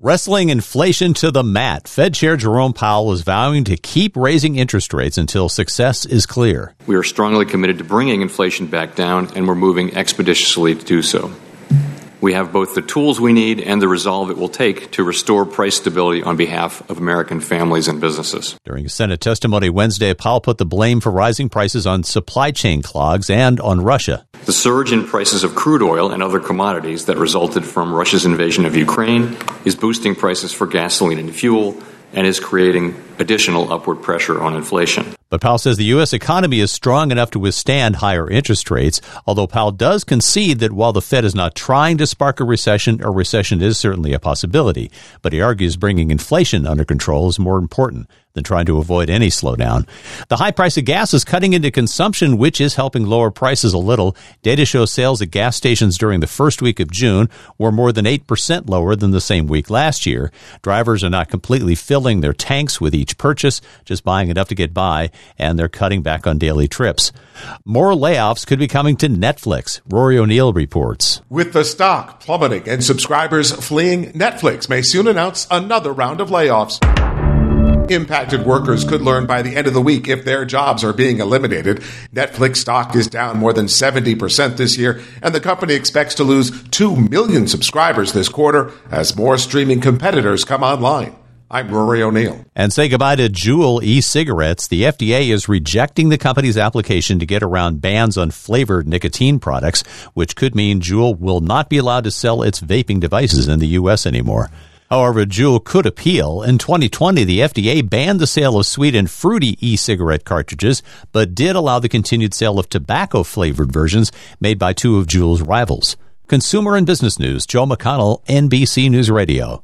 Wrestling inflation to the mat, Fed Chair Jerome Powell is vowing to keep raising interest rates until success is clear. We are strongly committed to bringing inflation back down, and we're moving expeditiously to do so. We have both the tools we need and the resolve it will take to restore price stability on behalf of American families and businesses. During a Senate testimony Wednesday, Powell put the blame for rising prices on supply chain clogs and on Russia. The surge in prices of crude oil and other commodities that resulted from Russia's invasion of Ukraine is boosting prices for gasoline and fuel and is creating additional upward pressure on inflation. But Powell says the U.S. economy is strong enough to withstand higher interest rates, although Powell does concede that while the Fed is not trying to spark a recession, a recession is certainly a possibility. But he argues bringing inflation under control is more important than trying to avoid any slowdown. The high price of gas is cutting into consumption, which is helping lower prices a little. Data shows sales at gas stations during the first week of June were more than 8% lower than the same week last year. Drivers are not completely filling their tanks with each purchase, just buying enough to get by, and they're cutting back on daily trips. More layoffs could be coming to Netflix. Rory O'Neill reports. With the stock plummeting and subscribers fleeing, Netflix may soon announce another round of layoffs. Impacted workers could learn by the end of the week if their jobs are being eliminated. Netflix stock is down more than 70% this year, and the company expects to lose 2 million subscribers this quarter as more streaming competitors come online. I'm Rory O'Neill. And say goodbye to Juul e cigarettes. The FDA is rejecting the company's application to get around bans on flavored nicotine products, which could mean Juul will not be allowed to sell its vaping devices in the U.S. anymore. However, Juul could appeal. In 2020, the FDA banned the sale of sweet and fruity e-cigarette cartridges, but did allow the continued sale of tobacco-flavored versions made by two of Juul's rivals. Consumer and Business News, Joe McConnell, NBC News Radio.